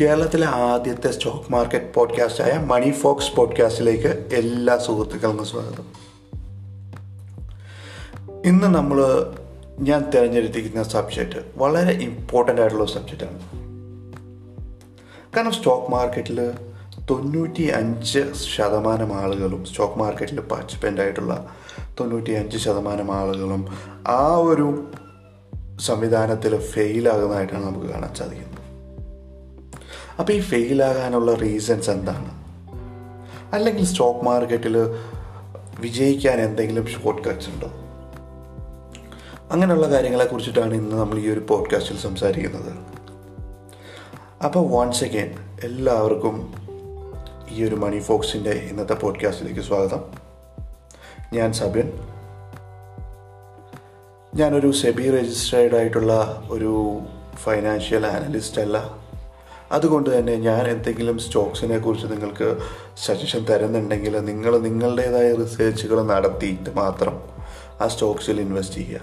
കേരളത്തിലെ ആദ്യത്തെ stock market പോഡ്കാസ്റ്റായ മണി ഫോക്സ് പോഡ്കാസ്റ്റിലേക്ക് എല്ലാ സുഹൃത്തുക്കൾക്കും സ്വാഗതം. ഇന്ന് നമ്മൾ ഞാൻ തിരഞ്ഞെടുത്തിരിക്കുന്ന സബ്ജക്റ്റ് വളരെ ഇമ്പോർട്ടന്റ് ആയിട്ടുള്ള സബ്ജക്റ്റാണ് കാരണം സ്റ്റോക്ക് മാർക്കറ്റിൽ തൊണ്ണൂറ്റി അഞ്ച് ശതമാനം ആളുകളും സ്റ്റോക്ക് മാർക്കറ്റിൽ പാർട്ടിസിപ്പന്റ് ആയിട്ടുള്ള തൊണ്ണൂറ്റി അഞ്ച് ശതമാനം ആളുകളും ആ ഒരു സംവിധാനത്തിൽ ഫെയിലാകുന്നതായിട്ടാണ് നമുക്ക് കാണാൻ സാധിക്കുന്നത്. അപ്പോൾ ഈ ഫെയിലാകാനുള്ള റീസൺസ് എന്താണ്? അല്ലെങ്കിൽ സ്റ്റോക്ക് മാർക്കറ്റിൽ വിജയിക്കാൻ എന്തെങ്കിലും ഷോർട്ട് കട്ട്സ് ഉണ്ടോ? അങ്ങനെയുള്ള കാര്യങ്ങളെ കുറിച്ചിട്ടാണ് ഇന്ന് നമ്മൾ ഈ ഒരു പോഡ്കാസ്റ്റിൽ സംസാരിക്കുന്നത്. അപ്പോൾ വൺസ് അഗെയിൻ എല്ലാവർക്കും ഈ ഒരു മണി ഫോക്സിന്റെ ഇന്നത്തെ പോഡ്കാസ്റ്റിലേക്ക് സ്വാഗതം. ഞാൻ സബിൻ. ഞാനൊരു സെബി രജിസ്റ്റേർഡ് ആയിട്ടുള്ള ഒരു ഫൈനാൻഷ്യൽ അനലിസ്റ്റ് അല്ല. അതുകൊണ്ട് തന്നെ ഞാൻ എന്തെങ്കിലും സ്റ്റോക്സിനെ കുറിച്ച് നിങ്ങൾക്ക് സജഷൻ തരുന്നുണ്ടെങ്കിൽ നിങ്ങൾ നിങ്ങളുടേതായ റിസർച്ചുകൾ നടത്തിയിട്ട് മാത്രം ആ സ്റ്റോക്സിൽ ഇൻവെസ്റ്റ് ചെയ്യുക.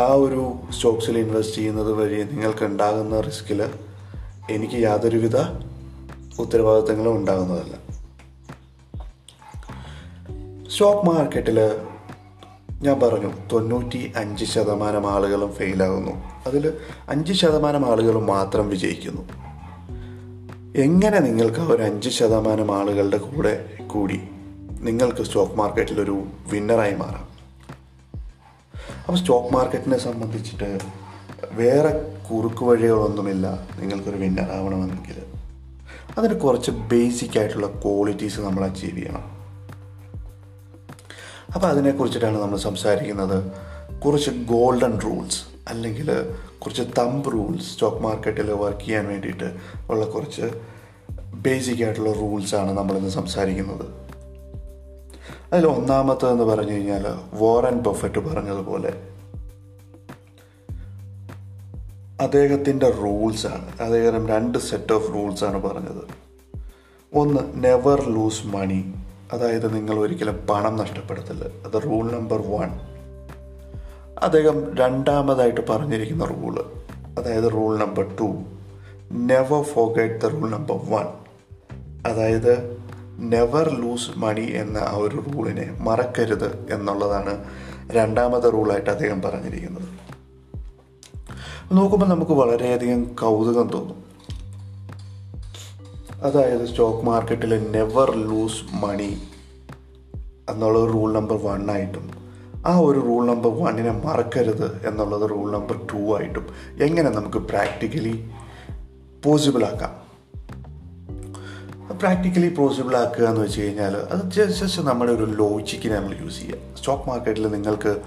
ആ ഒരു സ്റ്റോക്സിൽ ഇൻവെസ്റ്റ് ചെയ്യുന്നത് വഴി നിങ്ങൾക്ക് ഉണ്ടാകുന്ന റിസ്കിൽ എനിക്ക് യാതൊരുവിധ ഉത്തരവാദിത്തങ്ങളും ഉണ്ടാകുന്നതല്ല. സ്റ്റോക്ക് മാർക്കറ്റിൽ ഞാൻ പറഞ്ഞു തൊണ്ണൂറ്റി അഞ്ച് ശതമാനം ആളുകളും ഫെയിലാകുന്നു. അതിൽ അഞ്ച് ശതമാനം ആളുകൾ മാത്രം വിജയിക്കുന്നു. എങ്ങനെ നിങ്ങൾക്ക് ഒരു അഞ്ച് ശതമാനം ആളുകളുടെ കൂടെ കൂടി നിങ്ങൾക്ക് സ്റ്റോക്ക് മാർക്കറ്റിൽ ഒരു വിന്നറായി മാറാം? അപ്പോൾ സ്റ്റോക്ക് മാർക്കറ്റിനെ സംബന്ധിച്ചിട്ട് വേറെ കുറുക്ക് വഴികളൊന്നുമില്ല നിങ്ങൾക്കൊരു വിന്നറാവണമെങ്കിൽ അതിന് കുറച്ച് ബേസിക് ആയിട്ടുള്ള ക്വാളിറ്റീസ് നമ്മൾ അച്ചീവ് ചെയ്യണം. അപ്പോൾ അതിനെക്കുറിച്ചിട്ടാണ് നമ്മൾ സംസാരിക്കുന്നത്. കുറച്ച് ഗോൾഡൻ റൂൾസ് അല്ലെങ്കിൽ കുറച്ച് തമ്പ് റൂൾസ് സ്റ്റോക്ക് മാർക്കറ്റിൽ വർക്ക് ചെയ്യാൻ വേണ്ടിയിട്ട് ഉള്ള കുറച്ച് ബേസിക് ആയിട്ടുള്ള റൂൾസാണ് നമ്മളിന്ന് സംസാരിക്കുന്നത്. അതിൽ ഒന്നാമത്തതെന്ന് പറഞ്ഞു കഴിഞ്ഞാൽ വോറൻ ബഫറ്റ് പറഞ്ഞതുപോലെ അദ്ദേഹത്തിന്റെ റൂൾസാണ് അദ്ദേഹം രണ്ട് സെറ്റ് ഓഫ് റൂൾസാണ് പറഞ്ഞത്. ഒന്ന് നെവർ ലൂസ് മണി അതായത് നിങ്ങൾ ഒരിക്കലും പണം നഷ്ടപ്പെടുത്തില്ല. അത് റൂൾ നമ്പർ വൺ അദ്ദേഹം രണ്ടാമതായിട്ട് പറഞ്ഞിരിക്കുന്ന റൂൾ അതായത് rule number two never forget the rule number one അതായത് നെവർ ലൂസ് മണി എന്ന ആ ഒരു റൂളിനെ മറക്കരുത് എന്നുള്ളതാണ് രണ്ടാമത്തെ റൂളായിട്ട് അദ്ദേഹം പറഞ്ഞിരിക്കുന്നത്. നോക്കുമ്പോൾ നമുക്ക് വളരെയധികം കൗതുകം തോന്നും. അതായത് സ്റ്റോക്ക് മാർക്കറ്റിൽ നെവർ ലൂസ് മണി എന്നുള്ള റൂൾ നമ്പർ വൺ ആയിട്ടും ആ ഒരു റൂൾ നമ്പർ വണ്ണിനെ മറക്കരുത് എന്നുള്ളത് റൂൾ നമ്പർ ടു ആയിട്ടും എങ്ങനെ നമുക്ക് പ്രാക്ടിക്കലി പോസിബിൾ ആക്കാം? പ്രാക്ടിക്കലി പോസിബിൾ ആക്കുക എന്ന് വെച്ച് കഴിഞ്ഞാൽ അത് ജസ്റ്റ് നമ്മുടെ ഒരു ലോജിക്കിനെ നമ്മൾ യൂസ് ചെയ്യുക സ്റ്റോക്ക് മാർക്കറ്റിൽ നിങ്ങൾക്ക്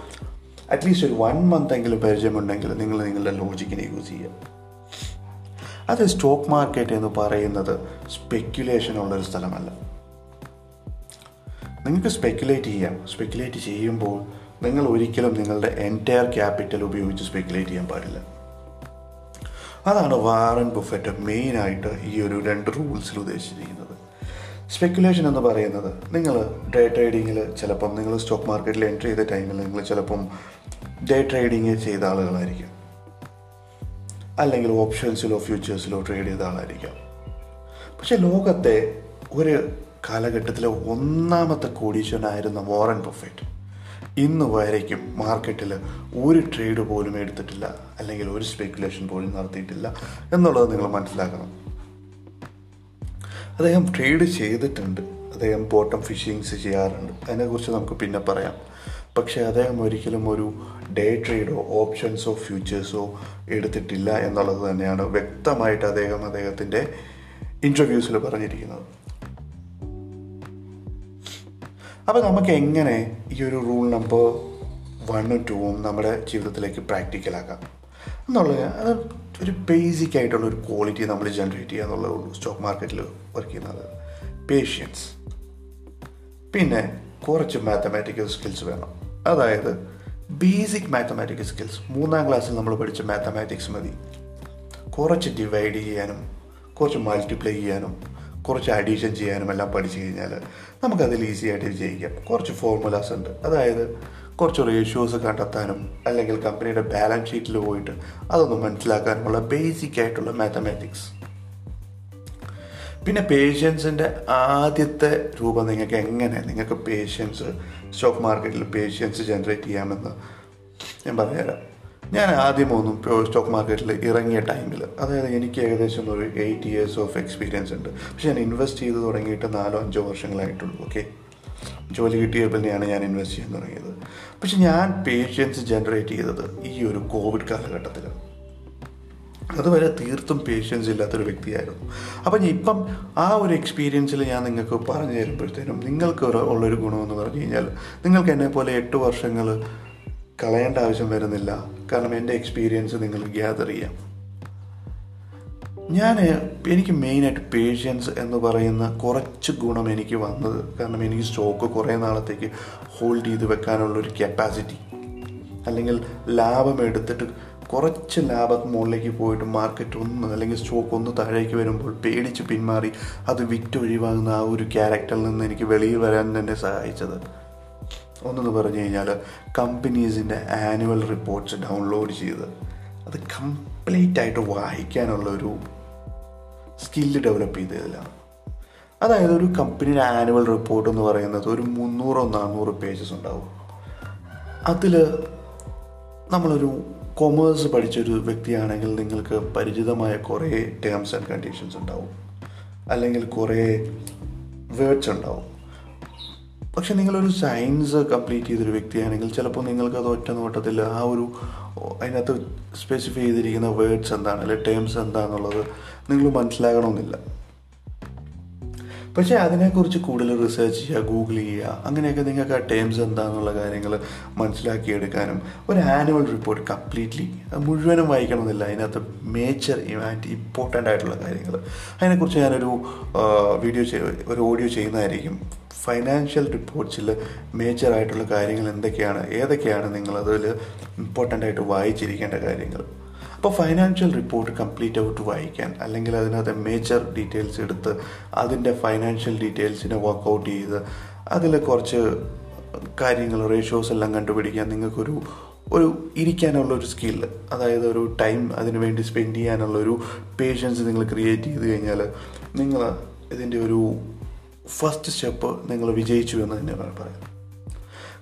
അറ്റ്ലീസ്റ്റ് ഒരു വൺ മന്ത് എങ്കിലും പരിചയമുണ്ടെങ്കിൽ നിങ്ങൾ നിങ്ങളുടെ ലോജിക്കിനെ യൂസ് ചെയ്യുക അത് സ്റ്റോക്ക് മാർക്കറ്റ് എന്ന് പറയുന്നത് സ്പെക്യുലേഷൻ ഉള്ളൊരു സ്ഥലമല്ല. നിങ്ങൾക്ക് സ്പെക്കുലേറ്റ് ചെയ്യാം. സ്പെക്കുലേറ്റ് ചെയ്യുമ്പോൾ നിങ്ങൾ ഒരിക്കലും നിങ്ങളുടെ എന്റയർ ക്യാപിറ്റൽ ഉപയോഗിച്ച് സ്പെക്കുലേറ്റ് ചെയ്യാൻ പാടില്ല. അതാണ് വാറൻ ബുഫറ്റ് മെയിനായിട്ട് ഈ ഒരു രണ്ട് റൂൾസിൽ ഉദ്ദേശിച്ചിരിക്കുന്നത്. സ്പെക്കുലേഷൻ എന്ന് പറയുന്നത് നിങ്ങൾ ഡേ ട്രേഡിങ്ങിൽ ചിലപ്പം നിങ്ങൾ സ്റ്റോക്ക് മാർക്കറ്റിൽ എൻട്രി ചെയ്ത ടൈമിൽ നിങ്ങൾ ചിലപ്പം ഡേ ട്രേഡിങ് ചെയ്ത ആളുകളായിരിക്കും. അല്ലെങ്കിൽ ഓപ്ഷൻസിലോ ഫ്യൂച്ചേഴ്സിലോ ട്രേഡ് ചെയ്ത ആളായിരിക്കാം. പക്ഷെ ലോകത്തെ ഒരു കാലഘട്ടത്തിലെ ഒന്നാമത്തെ കോടീശ്വരനായിരുന്ന വോറൻ ബഫറ്റ് ഇന്ന് വരയ്ക്കും മാർക്കറ്റിൽ ഒരു ട്രേഡ് പോലും എടുത്തിട്ടില്ല അല്ലെങ്കിൽ ഒരു സ്പെക്കുലേഷൻ പോലും നടത്തിയിട്ടില്ല എന്നുള്ളത് നിങ്ങൾ മനസ്സിലാക്കണം. അദ്ദേഹം ട്രേഡ് ചെയ്തിട്ടുണ്ട് അദ്ദേഹം ബോട്ടം ഫിഷിങ്സ് ചെയ്യാറുണ്ട് അതിനെക്കുറിച്ച് നമുക്ക് പിന്നെ പറയാം. പക്ഷേ അദ്ദേഹം ഒരിക്കലും ഒരു ഡേ ട്രേഡോ ഓപ്ഷൻസോ ഫ്യൂച്ചേഴ്സോ എടുത്തിട്ടില്ല എന്നുള്ളത് തന്നെയാണ് വ്യക്തമായിട്ട് അദ്ദേഹം അദ്ദേഹത്തിന്റെ ഇന്റർവ്യൂസിൽ പറഞ്ഞിരിക്കുന്നത്. അപ്പോൾ നമുക്ക് എങ്ങനെ ഈ ഒരു റൂൾ നമ്പർ വണ്ണും ടൂവും നമ്മുടെ ജീവിതത്തിലേക്ക് പ്രാക്ടിക്കലാക്കാം എന്നുള്ളത് അത് ഒരു ബേസിക് ആയിട്ടുള്ള ഒരു ക്വാളിറ്റി നമ്മൾ ജനറേറ്റ് ചെയ്യുക എന്നുള്ളതുള്ളൂ സ്റ്റോക്ക് മാർക്കറ്റിൽ വർക്ക് ചെയ്യുന്നത്. പേഷ്യൻസ് പിന്നെ കുറച്ച് മാത്തമാറ്റിക്കൽ സ്കിൽസ് വേണം. അതായത് ബേസിക് മാത്തമാറ്റിക്കൽ സ്കിൽസ് മൂന്നാം ക്ലാസ്സിൽ നമ്മൾ പഠിച്ച മാത്തമാറ്റിക്സ് മതി. കുറച്ച് ഡിവൈഡ് ചെയ്യാനും കുറച്ച് മൾട്ടിപ്ലൈ ചെയ്യാനും കുറച്ച് അഡീഷൻ ചെയ്യാനും എല്ലാം പഠിച്ചു കഴിഞ്ഞാൽ നമുക്കതിൽ ഈസി ആയിട്ട് വിജയിക്കാം കുറച്ച് ഫോർമുലാസ് ഉണ്ട്. അതായത് കുറച്ച് റേഷ്യോസ് കണ്ടെത്താനും അല്ലെങ്കിൽ കമ്പനിയുടെ ബാലൻസ് ഷീറ്റിൽ പോയിട്ട് അതൊന്ന് മനസ്സിലാക്കാനുമുള്ള ബേസിക് ആയിട്ടുള്ള മാത്തമാറ്റിക്സ് പിന്നെ പേഷ്യൻസിന്റെ ആദ്യത്തെ രൂപം നിങ്ങൾക്ക് എങ്ങനെ നിങ്ങൾക്ക് പേഷ്യൻസ് സ്റ്റോക്ക് മാർക്കറ്റിൽ പേഷ്യൻസ് ജനറേറ്റ് ചെയ്യാമെന്ന് ഞാൻ പറഞ്ഞുതരാം. ഞാൻ ആദ്യമൊന്നും സ്റ്റോക്ക് മാർക്കറ്റിൽ ഇറങ്ങിയ ടൈമിൽ അതായത് എനിക്ക് ഏകദേശം ഒരു എയ്റ്റ് ഇയേഴ്സ് ഓഫ് എക്സ്പീരിയൻസ് ഉണ്ട്. പക്ഷെ ഞാൻ ഇൻവെസ്റ്റ് ചെയ്ത് തുടങ്ങിയിട്ട് നാലോ അഞ്ചോ വർഷങ്ങളായിട്ടുള്ളൂ ഓക്കെ ജോലി കിട്ടിയ പിന്നെയാണ് ഞാൻ ഇൻവെസ്റ്റ് ചെയ്യാൻ തുടങ്ങിയത്. പക്ഷെ ഞാൻ പേഷ്യൻസ് ജനറേറ്റ് ചെയ്തത് ഈ ഒരു കോവിഡ് കാലഘട്ടത്തിൽ അതുവരെ തീർത്തും പേഷ്യൻസ് ഇല്ലാത്തൊരു വ്യക്തിയായിരുന്നു. അപ്പം ഇപ്പം ആ ഒരു എക്സ്പീരിയൻസിൽ ഞാൻ നിങ്ങൾക്ക് പറഞ്ഞു തരുമ്പോഴത്തേനും നിങ്ങൾക്ക് ഉള്ളൊരു ഗുണമെന്ന് പറഞ്ഞു കഴിഞ്ഞാൽ നിങ്ങൾക്ക് എന്നെ പോലെ എട്ട് വർഷങ്ങൾ കളയേണ്ട ആവശ്യം വരുന്നില്ല. കാരണം എന്റെ എക്സ്പീരിയൻസ് നിങ്ങൾ ഗ്യാദർ ചെയ്യാം. ഞാൻ എനിക്ക് മെയിനായിട്ട് പേഷ്യൻസ് എന്ന് പറയുന്ന കുറച്ച് ഗുണം എനിക്ക് വന്നത്. കാരണം എനിക്ക് സ്റ്റോക്ക് കുറേ നാളത്തേക്ക് ഹോൾഡ് ചെയ്ത് വെക്കാനുള്ള ഒരു കപ്പാസിറ്റി അല്ലെങ്കിൽ ലാഭം എടുത്തിട്ട് കുറച്ച് ലാഭം മുകളിലേക്ക് പോയിട്ട് മാർക്കറ്റ് ഒന്ന് അല്ലെങ്കിൽ സ്റ്റോക്ക് ഒന്ന് താഴേക്ക് വരുമ്പോൾ പേടിച്ച് പിന്മാറി അത് വിറ്റ് ഒഴിവാകുന്ന ആ ഒരു ക്യാരക്ടറിൽ നിന്ന് എനിക്ക് വെളിയിൽ വരാൻ തന്നെ സഹായിച്ചത്. ഒന്നെന്ന് പറഞ്ഞു കഴിഞ്ഞാൽ കമ്പനീസിന്റെ ആനുവൽ റിപ്പോർട്ട്സ് ഡൗൺലോഡ് ചെയ്ത് അത് കംപ്ലീറ്റ് ആയിട്ട് വായിക്കാനുള്ള ഒരു സ്കില്ല് ഡെവലപ്പ് ചെയ്തതിലാണ്. അതായത് ഒരു കമ്പനിയുടെ ആനുവൽ റിപ്പോർട്ട് എന്ന് പറയുന്നത് ഒരു മുന്നൂറോ നാനൂറ് പേജസ് ഉണ്ടാവും. അതിൽ നമ്മളൊരു കൊമേഴ്സ് പഠിച്ചൊരു വ്യക്തിയാണെങ്കിൽ നിങ്ങൾക്ക് പരിചിതമായ കുറേ ടേംസ് ആൻഡ് കണ്ടീഷൻസ് ഉണ്ടാവും. അല്ലെങ്കിൽ കുറേ വേർഡ്സ് ഉണ്ടാവും. പക്ഷെ നിങ്ങളൊരു സയൻസ് കംപ്ലീറ്റ് ചെയ്തൊരു വ്യക്തിയാണെങ്കിൽ ചിലപ്പോൾ നിങ്ങൾക്ക് അത് ഒറ്റ നോട്ടത്തിൽ ആ ഒരു അതിനകത്ത് സ്പെസിഫൈ ചെയ്തിരിക്കുന്ന വേർഡ്സ് എന്താണ് അല്ലെ ടേംസ് എന്താണെന്നുള്ളത് നിങ്ങൾ മനസ്സിലാകണമെന്നില്ല. പക്ഷേ അതിനെക്കുറിച്ച് കൂടുതൽ റിസർച്ച് ചെയ്യുക ഗൂഗിൾ ചെയ്യുക അങ്ങനെയൊക്കെ നിങ്ങൾക്ക് ആ ടേംസ് എന്താണെന്നുള്ള കാര്യങ്ങൾ മനസ്സിലാക്കിയെടുക്കാനും ഒരു ആനുവൽ റിപ്പോർട്ട് കംപ്ലീറ്റ്ലി മുഴുവനും വായിക്കണമെന്നില്ല. അതിനകത്ത് മേജർ ആൻഡ് ഇമ്പോർട്ടന്റ് ആയിട്ടുള്ള കാര്യങ്ങൾ. അതിനെക്കുറിച്ച് ഞാനൊരു വീഡിയോ ഒരു ഓഡിയോ ചെയ്യുന്നതായിരിക്കും. ഫൈനാൻഷ്യൽ റിപ്പോർട്ട്സിൽ മേജർ ആയിട്ടുള്ള കാര്യങ്ങൾ എന്തൊക്കെയാണ്? ഏതൊക്കെയാണ് നിങ്ങളതിൽ ഇമ്പോർട്ടന്റ് ആയിട്ട് വായിച്ചിരിക്കേണ്ട കാര്യങ്ങൾ? അപ്പോൾ ഫൈനാൻഷ്യൽ റിപ്പോർട്ട് കംപ്ലീറ്റ് ആയിട്ട് വായിക്കാൻ അല്ലെങ്കിൽ അതിനകത്ത് മേജർ ഡീറ്റെയിൽസ് എടുത്ത് അതിന്റെ ഫൈനാൻഷ്യൽ ഡീറ്റെയിൽസിനെ വർക്കൗട്ട് ചെയ്ത് അതിൽ കുറച്ച് കാര്യങ്ങൾ റേഷ്യോസ് എല്ലാം കണ്ടുപിടിക്കാൻ നിങ്ങൾക്കൊരു ഒരു ഇരിക്കാനുള്ള ഒരു സ്കില്ല് അതായത് ഒരു ടൈം അതിനു വേണ്ടി സ്പെൻഡ് ചെയ്യാനുള്ള ഒരു പേഷ്യൻസ് നിങ്ങൾ ക്രിയേറ്റ് ചെയ്ത് കഴിഞ്ഞാൽ നിങ്ങൾ ഇതിന്റെ ഒരു ഫസ്റ്റ് സ്റ്റെപ്പ് നിങ്ങൾ വിജയിച്ചു എന്ന് തന്നെ പറയാം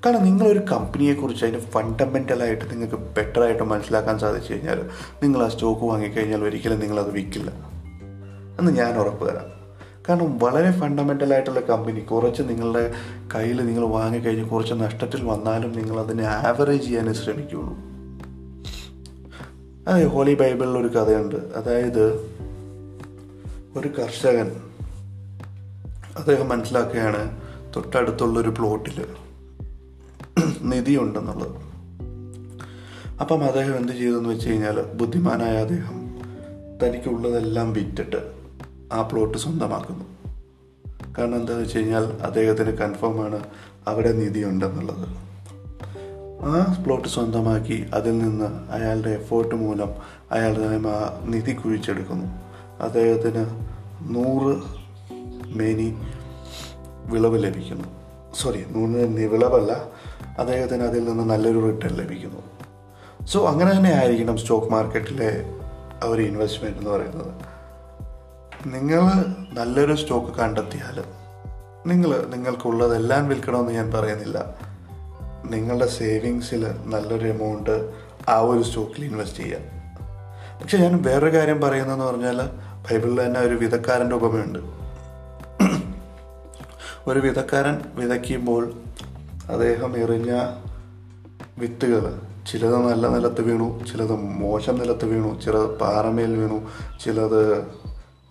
കാരണം നിങ്ങളൊരു കമ്പനിയെക്കുറിച്ച് അതിന് ഫണ്ടമെന്റലായിട്ട് നിങ്ങൾക്ക് ബെറ്ററായിട്ട് മനസ്സിലാക്കാൻ സാധിച്ചു കഴിഞ്ഞാൽ നിങ്ങൾ ആ സ്റ്റോക്ക് വാങ്ങിക്കഴിഞ്ഞാൽ ഒരിക്കലും നിങ്ങളത് വിൽക്കില്ല എന്ന് ഞാൻ ഉറപ്പ് തരാം. കാരണം വളരെ ഫണ്ടമെന്റൽ ആയിട്ടുള്ള കമ്പനി കുറച്ച് നിങ്ങളുടെ കയ്യിൽ നിങ്ങൾ വാങ്ങിക്കഴിഞ്ഞ് കുറച്ച് നഷ്ടത്തിൽ വന്നാലും നിങ്ങൾ അതിനെ ആവറേജ് ചെയ്യാനേ ശ്രമിക്കുകയുള്ളൂ അതെ ഹോളി ബൈബിളിൽ ഒരു കഥയുണ്ട്. അതായത് ഒരു കർഷകൻ അദ്ദേഹം മനസ്സിലാക്കുകയാണ് തൊട്ടടുത്തുള്ളൊരു പ്ലോട്ടിൽ നിധിയുണ്ടെന്നുള്ളത്. അപ്പം അദ്ദേഹം എന്ത് ചെയ്തെന്ന് വെച്ച് കഴിഞ്ഞാൽ ബുദ്ധിമാനായ അദ്ദേഹം തനിക്കുള്ളതെല്ലാം വിറ്റിട്ട് ആ പ്ലോട്ട് സ്വന്തമാക്കുന്നു. കാരണം എന്താണെന്ന് വെച്ച് കഴിഞ്ഞാൽ അദ്ദേഹത്തിന് കൺഫേമാണ് അവിടെ നിധി ഉണ്ടെന്നുള്ളത് ആ പ്ലോട്ട് സ്വന്തമാക്കി അതിൽ നിന്ന് അയാളുടെ എഫേർട്ട് മൂലം ആ നിധി കുഴിച്ചെടുക്കുന്നു. അദ്ദേഹത്തിന് നൂറ് മേനി വിളവ് ലഭിക്കുന്നു. സോറി വിളവല്ല അദ്ദേഹത്തിന് അതിൽ നിന്ന് നല്ലൊരു റിട്ടേൺ ലഭിക്കുന്നു. സോ അങ്ങനെ തന്നെ ആയിരിക്കണം സ്റ്റോക്ക് മാർക്കറ്റിലെ ഒരു ഇൻവെസ്റ്റ്മെന്റ് എന്ന് പറയുന്നത്. നിങ്ങൾ നല്ലൊരു സ്റ്റോക്ക് കണ്ടെത്തിയാൽ നിങ്ങൾ നിങ്ങൾക്കുള്ളതെല്ലാം വിൽക്കണമെന്ന് ഞാൻ പറയുന്നില്ല. നിങ്ങളുടെ സേവിങ്സിൽ നല്ലൊരു എമൗണ്ട് ആ ഒരു സ്റ്റോക്കിൽ ഇൻവെസ്റ്റ് ചെയ്യാം പക്ഷെ ഞാൻ വേറൊരു കാര്യം പറയുന്നതെന്ന് പറഞ്ഞാൽ ബൈബിളിൽ തന്നെ ഒരു വിധക്കാരന്റെ ഉപമയുണ്ട്. ഒരു വിധക്കാരൻ വിതയ്ക്കുമ്പോൾ അദ്ദേഹം എറിഞ്ഞ വിത്തുകൾ ചിലത് നല്ല നിലത്ത് വീണു ചിലത് മോശം നിലത്ത് വീണു ചിലത് പാറമേൽ വീണു ചിലത്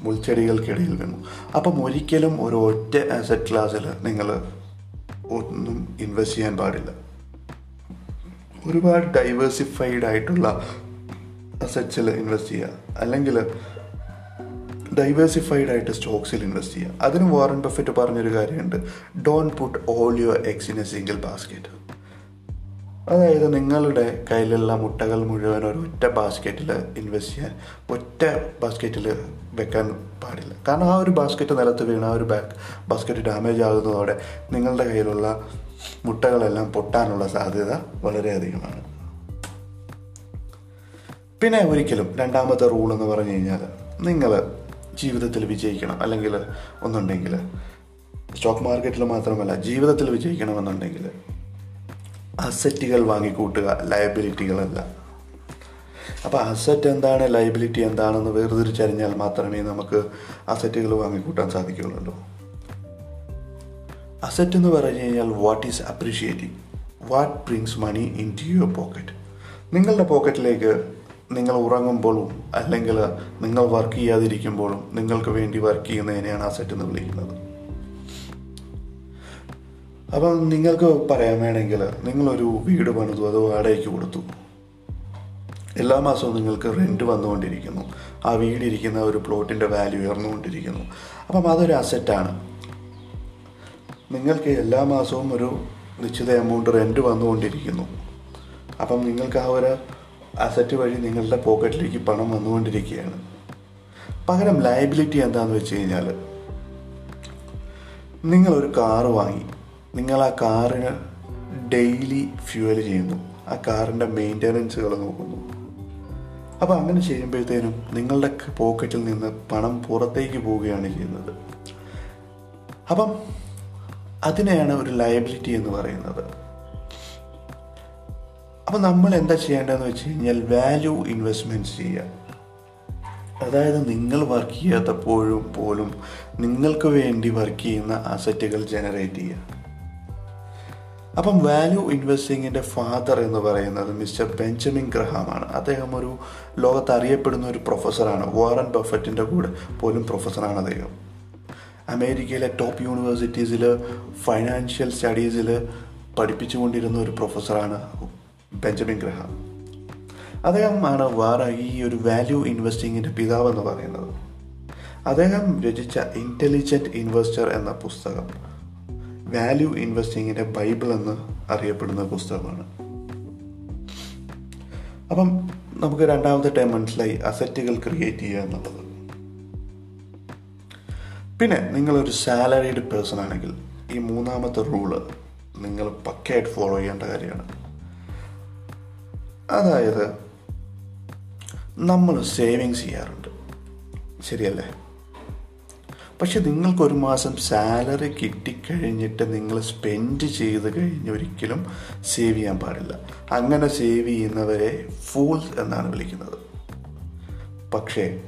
മുൾച്ചെടികൾക്കിടയിൽ വീണു. അപ്പം ഒരിക്കലും ഒരു ഒറ്റ അസറ്റ് ക്ലാസ്സിൽ നിങ്ങൾ ഒന്നും ഇൻവെസ്റ്റ് ചെയ്യാൻ പാടില്ല. ഒരുപാട് ഡൈവേഴ്സിഫൈഡ് ആയിട്ടുള്ള അസറ്റ്സിൽ ഇൻവെസ്റ്റ് ചെയ്യുക. അല്ലെങ്കിൽ ഡൈവേഴ്സിഫൈഡ് ആയിട്ട് സ്റ്റോക്സിൽ ഇൻവെസ്റ്റ് ചെയ്യുക അതിന് വാറൻ ബഫറ്റ് പറഞ്ഞൊരു കാര്യമുണ്ട്. Don't put all your eggs in a single basket അതായത് നിങ്ങളുടെ കയ്യിലുള്ള മുട്ടകൾ മുഴുവൻ ഒരു ഒറ്റ ബാസ്ക്കറ്റിൽ ഇൻവെസ്റ്റ് ചെയ്യാൻ ഒറ്റ ബാസ്ക്കറ്റിൽ വെക്കാൻ പാടില്ല. കാരണം ആ ഒരു ബാസ്ക്കറ്റ് നിലത്ത് വീണ് ആ ഒരു ബാക്ക് ബാസ്ക്കറ്റ് ഡാമേജ് ആകുന്നതോടെ നിങ്ങളുടെ കയ്യിലുള്ള മുട്ടകളെല്ലാം പൊട്ടാനുള്ള സാധ്യത വളരെയധികമാണ് പിന്നെ ഒരിക്കലും രണ്ടാമത്തെ റൂൾ എന്ന് പറഞ്ഞു കഴിഞ്ഞാൽ നിങ്ങൾ ജീവിതത്തിൽ വിജയിക്കണം. അല്ലെങ്കിൽ ഒന്നുണ്ടെങ്കിൽ സ്റ്റോക്ക് മാർക്കറ്റിൽ മാത്രമല്ല ജീവിതത്തിൽ വിജയിക്കണമെന്നുണ്ടെങ്കിൽ അസറ്റുകൾ വാങ്ങിക്കൂട്ടുക ലയബിലിറ്റികളല്ല അപ്പോൾ അസറ്റ് എന്താണ് ലയബിലിറ്റി എന്താണെന്ന് വേർതിരിച്ചറിഞ്ഞാൽ മാത്രമേ നമുക്ക് അസറ്റുകൾ വാങ്ങിക്കൂട്ടാൻ സാധിക്കുകയുള്ളൂ. അസറ്റ് എന്ന് പറഞ്ഞു കഴിഞ്ഞാൽ what is appreciating what brings money into your pocket നിങ്ങളുടെ പോക്കറ്റിലേക്ക് നിങ്ങൾ ഉറങ്ങുമ്പോഴും അല്ലെങ്കിൽ നിങ്ങൾ വർക്ക് ചെയ്യാതിരിക്കുമ്പോഴും നിങ്ങൾക്ക് വേണ്ടി വർക്ക് ചെയ്യുന്നതിനെയാണ് അസറ്റ് എന്ന് വിളിക്കുന്നത്. അപ്പം നിങ്ങൾക്ക് പറയാൻ വേണമെങ്കിൽ നിങ്ങളൊരു വീട് പണിതു അത് വാടകയ്ക്ക് കൊടുത്തു. എല്ലാ മാസവും നിങ്ങൾക്ക് റെന്റ് വന്നുകൊണ്ടിരിക്കുന്നു. ആ വീടിരിക്കുന്ന ഒരു പ്ലോട്ടിന്റെ വാല്യൂ ഉയർന്നുകൊണ്ടിരിക്കുന്നു. അപ്പം അതൊരു അസറ്റാണ് നിങ്ങൾക്ക് എല്ലാ മാസവും ഒരു നിശ്ചിത എമൗണ്ട് റെന്റ് വന്നുകൊണ്ടിരിക്കുന്നു. അപ്പം നിങ്ങൾക്ക് ആ ഒരു അസറ്റ് വഴി നിങ്ങളുടെ പോക്കറ്റിലേക്ക് പണം വന്നുകൊണ്ടിരിക്കുകയാണ്. പകരം ലയബിലിറ്റി എന്താണെന്ന് വെച്ച് കഴിഞ്ഞാൽ നിങ്ങളൊരു കാറ് വാങ്ങി. നിങ്ങൾ ആ കാറിന് ഡെയിലി ഫ്യൂവൽ ചെയ്യുന്നു. ആ കാറിന്റെ മെയിന്റനൻസുകൾ നോക്കുന്നു. അപ്പോൾ അങ്ങനെ ചെയ്യുമ്പോഴത്തേനും നിങ്ങളുടെ പോക്കറ്റിൽ നിന്ന് പണം പുറത്തേക്ക് പോവുകയാണ് ചെയ്യുന്നത്. അപ്പം അതിനെയാണ് ഒരു ലയബിലിറ്റി എന്ന് പറയുന്നത്. അപ്പം നമ്മൾ എന്താ ചെയ്യേണ്ടതെന്ന് വെച്ച് കഴിഞ്ഞാൽ വാല്യൂ ഇൻവെസ്റ്റ്മെന്റ്സ് ചെയ്യുക. അതായത് നിങ്ങൾ വർക്ക് ചെയ്യാത്തപ്പോഴും പോലും നിങ്ങൾക്ക് വേണ്ടി വർക്ക് ചെയ്യുന്ന അസറ്റുകൾ ജനറേറ്റ് ചെയ്യുക. അപ്പം വാല്യൂ ഇൻവെസ്റ്റിങ്ങിന്റെ ഫാദർ എന്ന് പറയുന്നത് മിസ്റ്റർ ബെഞ്ചമിൻ ഗ്രഹമാണ് അദ്ദേഹം ഒരു ലോകത്ത് അറിയപ്പെടുന്ന ഒരു പ്രൊഫസറാണ് വാറൻ ബഫറ്റിന്റെ കൂടെ പോലും പ്രൊഫസറാണ് അദ്ദേഹം. അമേരിക്കയിലെ ടോപ്പ് യൂണിവേഴ്സിറ്റീസിൽ ഫൈനാൻഷ്യൽ സ്റ്റഡീസിൽ പഠിപ്പിച്ചുകൊണ്ടിരുന്ന ഒരു പ്രൊഫസറാണ് ബെഞ്ചമിൻ ഗ്രഹാം. അദ്ദേഹമാണ് വേറെ ഈ ഒരു വാല്യൂ ഇൻവെസ്റ്റിങ്ങിന്റെ പിതാവ് എന്ന് പറയുന്നത്. അദ്ദേഹം രചിച്ച ഇന്റലിജന്റ് ഇൻവെസ്റ്റർ എന്ന പുസ്തകം വാല്യൂ ഇൻവെസ്റ്റിങ്ങിന്റെ ബൈബിൾ എന്ന് അറിയപ്പെടുന്ന പുസ്തകമാണ്. അപ്പം നമുക്ക് രണ്ടാമത്തെ ടൈം മനസ്സിലായി അസറ്റുകൾ ക്രിയേറ്റ് ചെയ്യുക എന്നുള്ളത്. പിന്നെ നിങ്ങളൊരു സാലറീഡ് പേഴ്സൺ ആണെങ്കിൽ ഈ മൂന്നാമത്തെ റൂൾ നിങ്ങൾ പക്കയായിട്ട് ഫോളോ ചെയ്യേണ്ട കാര്യമാണ്. അതായത് നമ്മൾ സേവിങ്സ് ചെയ്യാറുണ്ട്. ശരിയല്ലേ? പക്ഷെ നിങ്ങൾക്ക് ഒരു മാസം സാലറി കിട്ടിക്കഴിഞ്ഞിട്ട് നിങ്ങൾ സ്പെൻഡ് ചെയ്ത് കഴിഞ്ഞ് ഒരിക്കലും സേവ് ചെയ്യാൻ പാടില്ല. അങ്ങനെ സേവ് ചെയ്യുന്നവരെ ഫൂൾസ് എന്നാണ് വിളിക്കുന്നത്. പക്ഷേ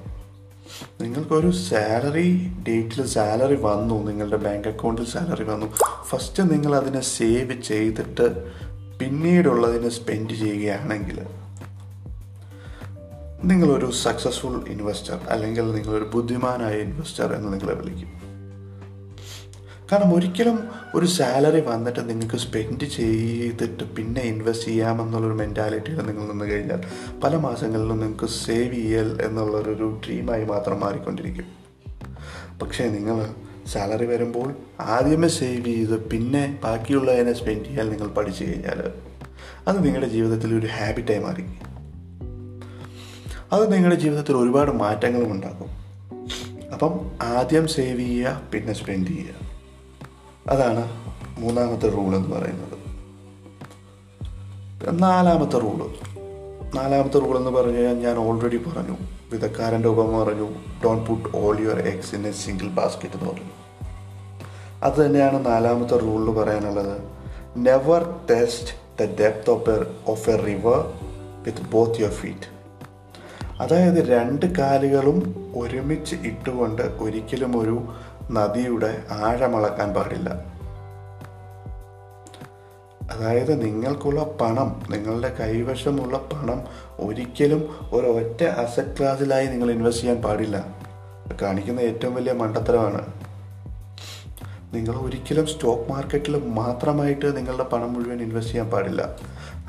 നിങ്ങൾക്കൊരു സാലറി ഡേറ്റിൽ സാലറി വന്നു നിങ്ങളുടെ ബാങ്ക് അക്കൗണ്ടിൽ സാലറി വന്നു ഫസ്റ്റ് നിങ്ങൾ അതിനെ സേവ് ചെയ്തിട്ട് പിന്നീടുള്ളതിനെ സ്പെൻഡ് ചെയ്യുകയാണെങ്കിൽ നിങ്ങളൊരു സക്സസ്ഫുൾ ഇൻവെസ്റ്റർ അല്ലെങ്കിൽ നിങ്ങളൊരു ബുദ്ധിമാനായ ഇൻവെസ്റ്റർ എന്ന് നിങ്ങളെ വിളിക്കും. കാരണം ഒരിക്കലും ഒരു സാലറി വന്നിട്ട് നിങ്ങൾക്ക് സ്പെൻഡ് ചെയ്തിട്ട് പിന്നെ ഇൻവെസ്റ്റ് ചെയ്യാമെന്നുള്ളൊരു മെന്റാലിറ്റിയിൽ നിങ്ങൾ നിന്ന് കഴിഞ്ഞാൽ പല മാസങ്ങളിലും നിങ്ങൾക്ക് സേവ് ചെയ്യൽ എന്നുള്ളൊരു ഡ്രീമായി മാത്രം മാറിക്കൊണ്ടിരിക്കും. പക്ഷേ നിങ്ങൾ സാലറി വരുമ്പോൾ ആദ്യമേ സേവ് ചെയ്ത് പിന്നെ ബാക്കിയുള്ളതിനെ സ്പെൻഡ് ചെയ്യാൻ നിങ്ങൾ പഠിച്ചു കഴിഞ്ഞാൽ അത് നിങ്ങളുടെ ജീവിതത്തിൽ ഒരു ഹാബിറ്റായി മാറി. അത് നിങ്ങളുടെ ജീവിതത്തിൽ ഒരുപാട് മാറ്റങ്ങളും ഉണ്ടാക്കും. അപ്പം ആദ്യം സേവ് ചെയ്യുക പിന്നെ സ്പെൻഡ് ചെയ്യുക. അതാണ് മൂന്നാമത്തെ റൂൾ എന്ന് പറയുന്നത്. നാലാമത്തെ റൂൾ നാലാമത്തെ റൂൾ എന്ന് പറഞ്ഞു കഴിഞ്ഞാൽ ഞാൻ ഓൾറെഡി പറഞ്ഞു. വിധക്കാരന്റെ ഉപമ പറഞ്ഞു don't put all your eggs in a single basket എന്ന് പറഞ്ഞു. അത് തന്നെയാണ് നാലാമത്തെ റൂളിൽ പറയാനുള്ളത്. Never test the depth of a of a river with both your feet അതായത് രണ്ട് കാലുകളും ഒരുമിച്ച് ഇട്ടുകൊണ്ട് ഒരിക്കലും ഒരു നദിയുടെ ആഴമളക്കാൻ പാടില്ല. അതായത് നിങ്ങൾക്കുള്ള പണം നിങ്ങളുടെ കൈവശമുള്ള പണം ഒരിക്കലും ഒരു ഒറ്റ അസറ്റ് ക്ലാസ്സിലായി നിങ്ങൾ ഇൻവെസ്റ്റ് ചെയ്യാൻ പാടില്ല. കാണിക്കുന്ന ഏറ്റവും വലിയ മണ്ടത്തരമാണ്. നിങ്ങൾ ഒരിക്കലും സ്റ്റോക്ക് മാർക്കറ്റിൽ മാത്രമായിട്ട് നിങ്ങളുടെ പണം മുഴുവൻ ഇൻവെസ്റ്റ് ചെയ്യാൻ പാടില്ല.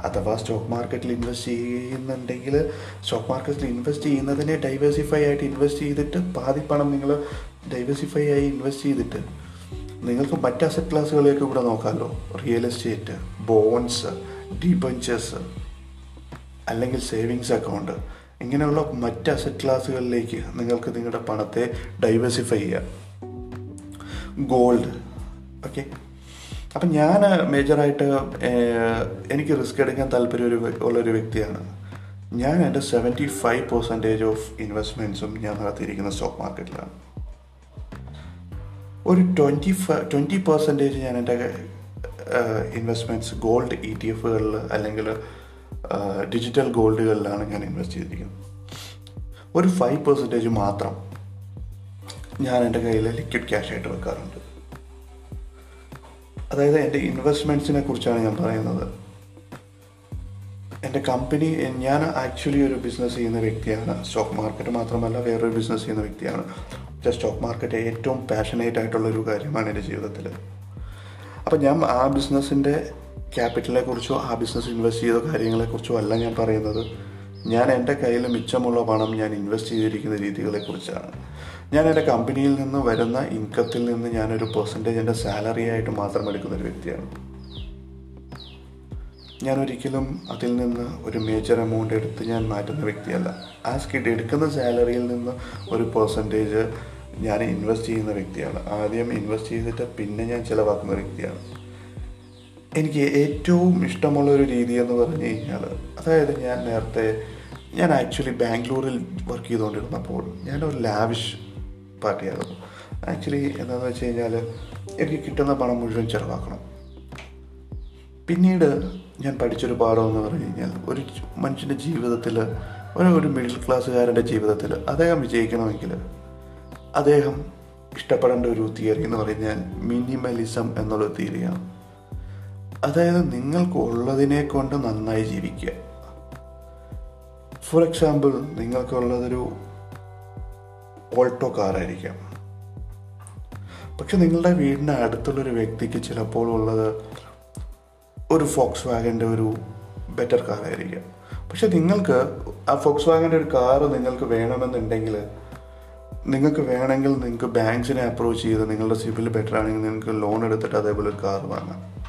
അഥവാ സ്റ്റോക്ക് മാർക്കറ്റിൽ ഇൻവെസ്റ്റ് ചെയ്യുന്നുണ്ടെങ്കിൽ സ്റ്റോക്ക് മാർക്കറ്റിൽ ഇൻവെസ്റ്റ് ചെയ്യുന്നതിനെ ഡൈവേഴ്സിഫൈ ആയിട്ട് ഇൻവെസ്റ്റ് ചെയ്തിട്ട് പാതി പണം നിങ്ങൾ ഡൈവേഴ്സിഫൈ ആയി ഇൻവെസ്റ്റ് ചെയ്തിട്ട് നിങ്ങൾക്ക് മറ്റ് അസറ്റ് ക്ലാസ്സുകളിലേക്ക് കൂടെ നോക്കാമല്ലോ റിയൽ എസ്റ്റേറ്റ് ബോൺസ് ഡിബഞ്ചേഴ്സ് അല്ലെങ്കിൽ സേവിങ്സ് അക്കൗണ്ട് ഇങ്ങനെയുള്ള മറ്റ് അസറ്റ് ക്ലാസ്സുകളിലേക്ക് നിങ്ങൾക്ക് നിങ്ങളുടെ പണത്തെ ഡൈവേഴ്സിഫൈ ചെയ്യാം. ഗോൾഡ് ഓക്കെ അപ്പം ഞാൻ മേജറായിട്ട് എനിക്ക് റിസ്ക് എടുക്കാൻ താല്പര്യം ഒരു ഉള്ളൊരു വ്യക്തിയാണ്. ഞാൻ എന്റെ സെവന്റി ഫൈവ് പെർസെന്റേജ് ഓഫ് ഇൻവെസ്റ്റ്മെന്റ്സും ഞാൻ നടത്തിയിരിക്കുന്ന സ്റ്റോക്ക് മാർക്കറ്റിലാണ് ഒരു ട്വന്റി ഫൈവ് ട്വന്റി പെർസെന്റേജ് ഞാൻ എന്റെ ഇൻവെസ്റ്റ്മെന്റ്സ് ഗോൾഡ് ഇ ടി എഫുകളിൽ അല്ലെങ്കിൽ ഡിജിറ്റൽ ഗോൾഡുകളിലാണ് ഞാൻ ഇൻവെസ്റ്റ് ചെയ്തിരിക്കുന്നത്. ഒരു ഫൈവ് പെർസെന്റേജ് മാത്രം. ഞാൻ എന്റെ കയ്യിൽ ലിക്വിഡ് ക്യാഷ് ആയിട്ട് വെക്കാറുണ്ട്. അതായത് എന്റെ ഇൻവെസ്റ്റ്മെന്റ്സിനെ കുറിച്ചാണ് ഞാൻ പറയുന്നത്. എന്റെ കമ്പനി ഞാൻ ആക്ച്വലി ഒരു ബിസിനസ് ചെയ്യുന്ന വ്യക്തിയാണ്. സ്റ്റോക്ക് മാർക്കറ്റ് മാത്രമല്ല വേറൊരു ബിസിനസ് ചെയ്യുന്ന വ്യക്തിയാണ്. പക്ഷേ സ്റ്റോക്ക് മാർക്കറ്റ് ഏറ്റവും പാഷനേറ്റ് ആയിട്ടുള്ളൊരു കാര്യമാണ് എന്റെ ജീവിതത്തിൽ അപ്പം ഞാൻ ആ ബിസിനസ്സിന്റെ ക്യാപിറ്റലിനെ കുറിച്ചോ ആ ബിസിനസ് ഇൻവെസ്റ്റ് ചെയ്ത കാര്യങ്ങളെക്കുറിച്ചോ അല്ല ഞാൻ പറയുന്നത്. ഞാൻ എന്റെ കയ്യിൽ മിച്ചമുള്ള പണം ഞാൻ ഇൻവെസ്റ്റ് ചെയ്തിരിക്കുന്ന രീതികളെക്കുറിച്ചാണ് ഞാൻ എന്റെ കമ്പനിയിൽ നിന്ന് വരുന്ന ഇൻകത്തിൽ നിന്ന് ഞാനൊരു പെർസെന്റേജ് എന്റെ സാലറി ആയിട്ട് മാത്രം എടുക്കുന്ന ഒരു വ്യക്തിയാണ്. ഞാൻ ഒരിക്കലും അതിൽ നിന്ന് ഒരു മേജർ എമൗണ്ട് എടുത്ത് ഞാൻ മാറ്റുന്ന വ്യക്തിയല്ല. ആസ് കിട്ടി എടുക്കുന്ന സാലറിയിൽ നിന്ന് ഒരു പെർസെന്റേജ് ഞാൻ ഇൻവെസ്റ്റ് ചെയ്യുന്ന വ്യക്തിയാണ്. ആദ്യം ഇൻവെസ്റ്റ് ചെയ്തിട്ട് പിന്നെ ഞാൻ ചിലവാക്കുന്ന വ്യക്തിയാണ്. എനിക്ക് ഏറ്റവും ഇഷ്ടമുള്ള ഒരു രീതി എന്ന് പറഞ്ഞു കഴിഞ്ഞാൽ അതായത് ഞാൻ നേരത്തെ ഞാൻ ആക്ച്വലി ബാംഗ്ലൂരിൽ വർക്ക് ചെയ്തുകൊണ്ടിരുന്നപ്പോൾ ഞാൻ ഒരു ലാവിഷ് പാർട്ടിയായിരുന്നു. ആക്ച്വലി എന്താണെന്ന് വെച്ച് കഴിഞ്ഞാൽ എനിക്ക് കിട്ടുന്ന പണം മുഴുവൻ ചിലവാക്കണം. പിന്നീട് ഞാൻ പഠിച്ചൊരു പാഠം എന്ന് പറഞ്ഞു കഴിഞ്ഞാൽ ഒരു മനുഷ്യന്റെ ജീവിതത്തിൽ ഒരു ഒരു മിഡിൽ ക്ലാസ്സുകാരന്റെ ജീവിതത്തിൽ അദ്ദേഹം വിജയിക്കണമെങ്കിൽ അദ്ദേഹം ഇഷ്ടപ്പെടേണ്ട ഒരു തിയറി എന്ന് പറഞ്ഞാൽ മിനിമലിസം എന്നുള്ള തിയറിയാണ് അതായത് നിങ്ങൾക്ക് ഉള്ളതിനെ കൊണ്ട് നന്നായി ജീവിക്കുക. ഫോർ എക്സാമ്പിൾ നിങ്ങൾക്കുള്ളതൊരു ഓൾട്ടോ കാറായിരിക്കാം. പക്ഷെ നിങ്ങളുടെ വീടിന്റെ അടുത്തുള്ളൊരു വ്യക്തിക്ക് ചിലപ്പോൾ ഉള്ളത് ഒരു ഫോക്സ് വാഗന്റെ ഒരു ബെറ്റർ കാറായിരിക്കാം. പക്ഷെ നിങ്ങൾക്ക് ആ ഫോക്സ് വാഗന്റെ ഒരു കാറ് നിങ്ങൾക്ക് വേണമെന്നുണ്ടെങ്കിൽ നിങ്ങൾക്ക് വേണമെങ്കിൽ നിങ്ങൾക്ക് ബാങ്ക്സിനെ അപ്രോച്ച് ചെയ്ത് നിങ്ങളുടെ സിബിൽ ബെറ്റർ ആണെങ്കിൽ നിങ്ങൾക്ക് ലോൺ എടുത്തിട്ട് അതേപോലെ ഒരു കാർ വാങ്ങാം.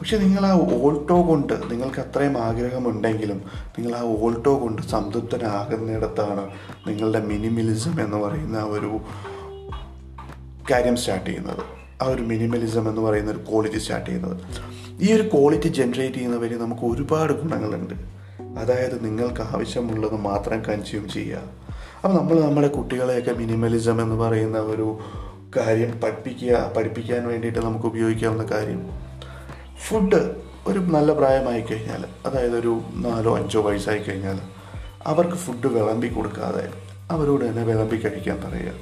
പക്ഷെ നിങ്ങൾ ആ ഓൾട്ടോ കൊണ്ട് നിങ്ങൾക്ക് അത്രയും ആഗ്രഹമുണ്ടെങ്കിലും നിങ്ങൾ ആ ഓൾട്ടോ കൊണ്ട് സംതൃപ്തനാകുന്നിടത്താണ് നിങ്ങളുടെ മിനിമലിസം എന്ന് പറയുന്ന ഒരു കാര്യം സ്റ്റാർട്ട് ചെയ്യുന്നത്. ആ ഒരു മിനിമലിസം എന്ന് പറയുന്ന ഒരു ക്വാളിറ്റി സ്റ്റാർട്ട് ചെയ്യുന്നത്. ഈ ഒരു ക്വാളിറ്റി ജനറേറ്റ് ചെയ്യുന്നവരെ നമുക്ക് ഒരുപാട് ഗുണങ്ങളുണ്ട്. അതായത് നിങ്ങൾക്ക് ആവശ്യമുള്ളത് മാത്രം കൺസ്യൂം ചെയ്യുക. അപ്പോൾ നമ്മൾ നമ്മുടെ കുട്ടികളെയൊക്കെ മിനിമലിസം എന്ന് പറയുന്ന ഒരു കാര്യം പഠിപ്പിക്കുക പഠിപ്പിക്കാൻ വേണ്ടിയിട്ട് നമുക്ക് ഉപയോഗിക്കാവുന്ന കാര്യം ഫുഡ് ഒരു നല്ല പ്രായമായി കഴിഞ്ഞാൽ അതായത് ഒരു നാലോ അഞ്ചോ വയസ്സായി കഴിഞ്ഞാൽ അവർക്ക് ഫുഡ് വിളമ്പി കൊടുക്കാതെ അവരോട് തന്നെ വിളമ്പി കഴിക്കാൻ പറയുക.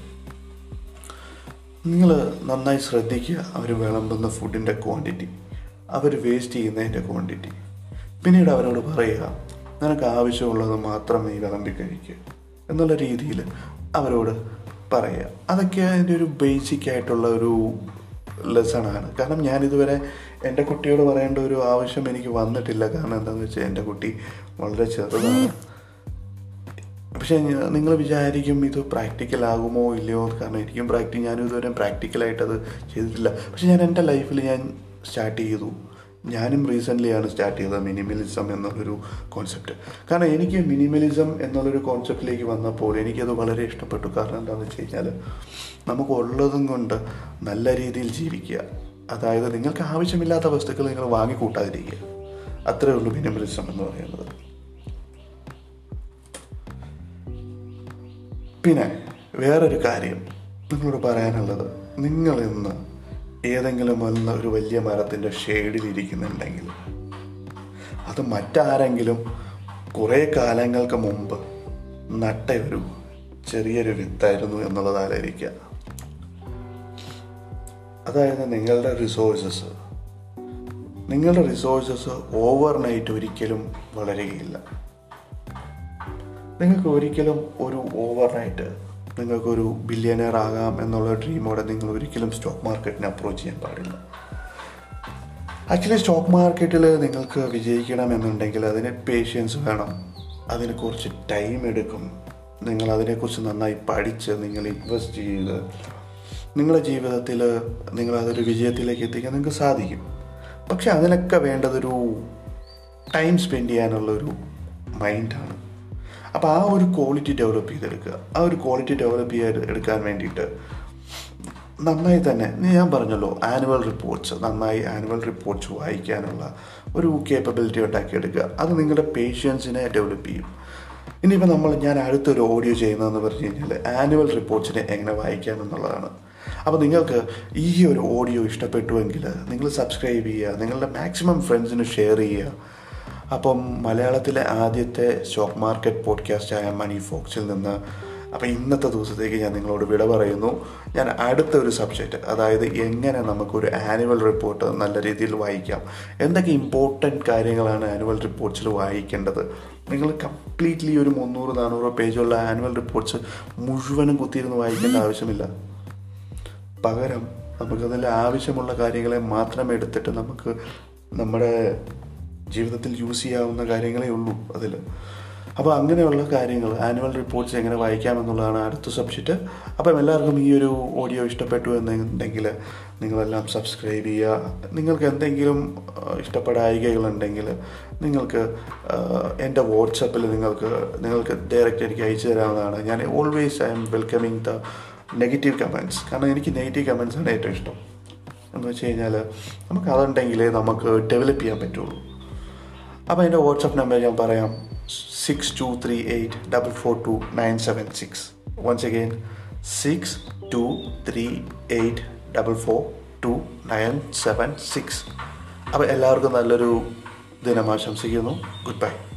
നിങ്ങൾ നന്നായി ശ്രദ്ധിക്കുക അവർ വിളമ്പുന്ന ഫുഡിന്റെ ക്വാണ്ടിറ്റി അവർ വേസ്റ്റ് ചെയ്യുന്നതിന്റെ ക്വാണ്ടിറ്റി പിന്നീട് അവരോട് പറയുക നിനക്ക് ആവശ്യമുള്ളത് മാത്രം നീ വിളമ്പി കഴിക്കുക എന്നുള്ള രീതിയിൽ അവരോട് പറയുക. അതൊക്കെ അതിന്റെ ഒരു ബേസിക് ആയിട്ടുള്ള ഒരു ലെസണാണ് കാരണം ഞാനിതുവരെ എന്റെ കുട്ടിയോട് പറയേണ്ട ഒരു ആവശ്യം എനിക്ക് വന്നിട്ടില്ല. കാരണം എന്താണെന്ന് വെച്ചാൽ എന്റെ കുട്ടി വളരെ ചെറുതാണ്. പക്ഷേ നിങ്ങൾ വിചാരിക്കും ഇത് പ്രാക്ടിക്കൽ ആകുമോ ഇല്ലയോ കാരണം എനിക്കും പ്രാക്ടി ഞാനും ഇതുവരെ പ്രാക്ടിക്കലായിട്ടത് ചെയ്തിട്ടില്ല. പക്ഷെ ഞാൻ എന്റെ ലൈഫിൽ ഞാൻ സ്റ്റാർട്ട് ചെയ്തു. ഞാനും റീസെന്റ്ലിയാണ് സ്റ്റാർട്ട് ചെയ്തത് മിനിമലിസം എന്നുള്ളൊരു കോൺസെപ്റ്റ് കാരണം എനിക്ക് മിനിമലിസം എന്നുള്ളൊരു കോൺസെപ്റ്റിലേക്ക് വന്നപ്പോൾ എനിക്കത് വളരെ ഇഷ്ടപ്പെട്ടു. കാരണം എന്താണെന്ന് വെച്ച് കഴിഞ്ഞാൽ നമുക്ക് ഉള്ളതും കൊണ്ട് നല്ല രീതിയിൽ ജീവിക്കുക. അതായത് നിങ്ങൾക്ക് ആവശ്യമില്ലാത്ത വസ്തുക്കൾ നിങ്ങൾ വാങ്ങിക്കൂട്ടാതിരിക്കുക. അത്രേ ഉള്ളൂ മിനിമലിസം എന്ന് പറയുന്നത്. പിന്നെ വേറൊരു കാര്യം നിങ്ങളോട് പറയാനുള്ളത്. നിങ്ങൾ ഇന്ന് ഏതെങ്കിലും വന്ന ഒരു വലിയ മരത്തിന്റെ ഷെയ്ഡിൽ ഇരിക്കുന്നുണ്ടെങ്കിൽ അത് മറ്റാരെങ്കിലും കുറേ കാലങ്ങൾക്ക് മുമ്പ് നട്ട ഒരു ചെറിയൊരു വിത്തായിരുന്നു എന്നുള്ളത് ആലോചിക്കുക അതായത് നിങ്ങളുടെ റിസോഴ്സസ് നിങ്ങളുടെ റിസോഴ്സസ് ഓവർ നൈറ്റ് ഒരിക്കലും വളരുകയില്ല. നിങ്ങൾക്ക് ഒരിക്കലും ഒരു ഓവർ നൈറ്റ് നിങ്ങൾക്കൊരു ബില്യനർ ആകാം എന്നുള്ള ഡ്രീമോടെ നിങ്ങൾ ഒരിക്കലും സ്റ്റോക്ക് മാർക്കറ്റിനെ അപ്രോച്ച് ചെയ്യാൻ പാടില്ല. ആക്ച്വലി സ്റ്റോക്ക് മാർക്കറ്റിൽ നിങ്ങൾക്ക് വിജയിക്കണം എന്നുണ്ടെങ്കിൽ അതിന് പേഷ്യൻസ് വേണം. അതിന് കുറച്ച് ടൈം എടുക്കും. നിങ്ങൾ അതിനെക്കുറിച്ച് നന്നായി പഠിച്ച് നിങ്ങൾ ഇൻവെസ്റ്റ് ചെയ്ത് നിങ്ങളുടെ ജീവിതത്തിൽ നിങ്ങളതൊരു വിജയത്തിലേക്ക് എത്തിക്കാൻ നിങ്ങൾക്ക് സാധിക്കും. പക്ഷെ അതിനൊക്കെ വേണ്ടതൊരു ടൈം സ്പെൻഡ് ചെയ്യാനുള്ളൊരു മൈൻഡാണ് അപ്പോൾ ആ ഒരു ക്വാളിറ്റി ഡെവലപ്പ് ചെയ്തെടുക്കുക. ആ ഒരു ക്വാളിറ്റി ഡെവലപ്പ് ചെയ്യാൻ എടുക്കാൻ വേണ്ടിയിട്ട് നന്നായി തന്നെ ഞാൻ പറഞ്ഞല്ലോ ആനുവൽ റിപ്പോർട്ട്സ് നന്നായി ആനുവൽ റിപ്പോർട്ട്സ് വായിക്കാനുള്ള ഒരു കേപ്പബിലിറ്റി ഉണ്ടാക്കി എടുക്കുക അത് നിങ്ങളുടെ പേഷ്യൻസിനെ ഡെവലപ്പ് ചെയ്യും. ഇനിയിപ്പോൾ നമ്മൾ ഞാൻ അടുത്തൊരു ഓഡിയോ ചെയ്യുന്നതെന്ന് പറഞ്ഞു കഴിഞ്ഞാൽ ആനുവൽ റിപ്പോർട്ട്സിനെ എങ്ങനെ വായിക്കാം എന്നുള്ളതാണ് അപ്പോൾ നിങ്ങൾക്ക് ഈ ഒരു ഓഡിയോ ഇഷ്ടപ്പെട്ടുവെങ്കിൽ നിങ്ങൾ സബ്സ്ക്രൈബ് ചെയ്യുക നിങ്ങളുടെ മാക്സിമം ഫ്രണ്ട്സിന് ഷെയർ ചെയ്യുക. അപ്പം മലയാളത്തിലെ ആദ്യത്തെ സ്റ്റോക്ക് മാർക്കറ്റ് പോഡ്കാസ്റ്റായ മണി ഫോക്സിൽ നിന്ന് അപ്പോൾ ഇന്നത്തെ ദിവസത്തേക്ക് ഞാൻ നിങ്ങളോട് വിട പറയുന്നു. ഞാൻ അടുത്ത ഒരു സബ്ജക്റ്റ് അതായത് എങ്ങനെ നമുക്കൊരു ആനുവൽ റിപ്പോർട്ട് നല്ല രീതിയിൽ വായിക്കാം. എന്തൊക്കെ ഇമ്പോർട്ടന്റ് കാര്യങ്ങളാണ് ആനുവൽ റിപ്പോർട്ട്സിൽ വായിക്കേണ്ടത്? നിങ്ങൾ കംപ്ലീറ്റ്ലി ഒരു മുന്നൂറ് നാനൂറ് പേജുള്ള ആനുവൽ റിപ്പോർട്ട്സ് മുഴുവനും കുത്തിയിരുന്ന് വായിക്കേണ്ട ആവശ്യമില്ല. പകരം നമുക്കതിൽ ആവശ്യമുള്ള കാര്യങ്ങളെ മാത്രം എടുത്തിട്ട് നമുക്ക് നമ്മുടെ ജീവിതത്തിൽ യൂസ് ചെയ്യാവുന്ന കാര്യങ്ങളേ ഉള്ളൂ അതിൽ. അപ്പോൾ അങ്ങനെയുള്ള കാര്യങ്ങൾ ആനുവൽ റിപ്പോർട്ട്സ് എങ്ങനെ വായിക്കാമെന്നുള്ളതാണ് അടുത്ത സബ്ജക്റ്റ്. അപ്പം എല്ലാവർക്കും ഈ ഒരു ഓഡിയോ ഇഷ്ടപ്പെട്ടു എന്നുണ്ടെങ്കിൽ നിങ്ങളെല്ലാം സബ്സ്ക്രൈബ് ചെയ്യുക. നിങ്ങൾക്ക് എന്തെങ്കിലും ഇഷ്ടപ്പെടായികകളുണ്ടെങ്കിൽ നിങ്ങൾക്ക് എന്റെ വാട്സപ്പിൽ നിങ്ങൾക്ക് നിങ്ങൾക്ക് ഡയറക്റ്റ് എനിക്ക് അയച്ചു തരാവുന്നതാണ്. ഞാൻ always I'm welcoming the negative comments കാരണം എനിക്ക് നെഗറ്റീവ് കമൻസാണ് ഏറ്റവും ഇഷ്ടം. എന്ന് വെച്ച് കഴിഞ്ഞാൽ നമുക്ക് അതുണ്ടെങ്കിലേ നമുക്ക് ഡെവലപ്പ് ചെയ്യാൻ പറ്റുള്ളൂ. അപ്പോൾ എന്റെ വാട്സപ്പ് നമ്പർ ഞാൻ പറയാം. Six two three eight double four two nine seven six once again six two three eight double four two nine seven six അപ്പോൾ എല്ലാവർക്കും നല്ലൊരു ദിനം ആശംസിക്കുന്നു. Good bye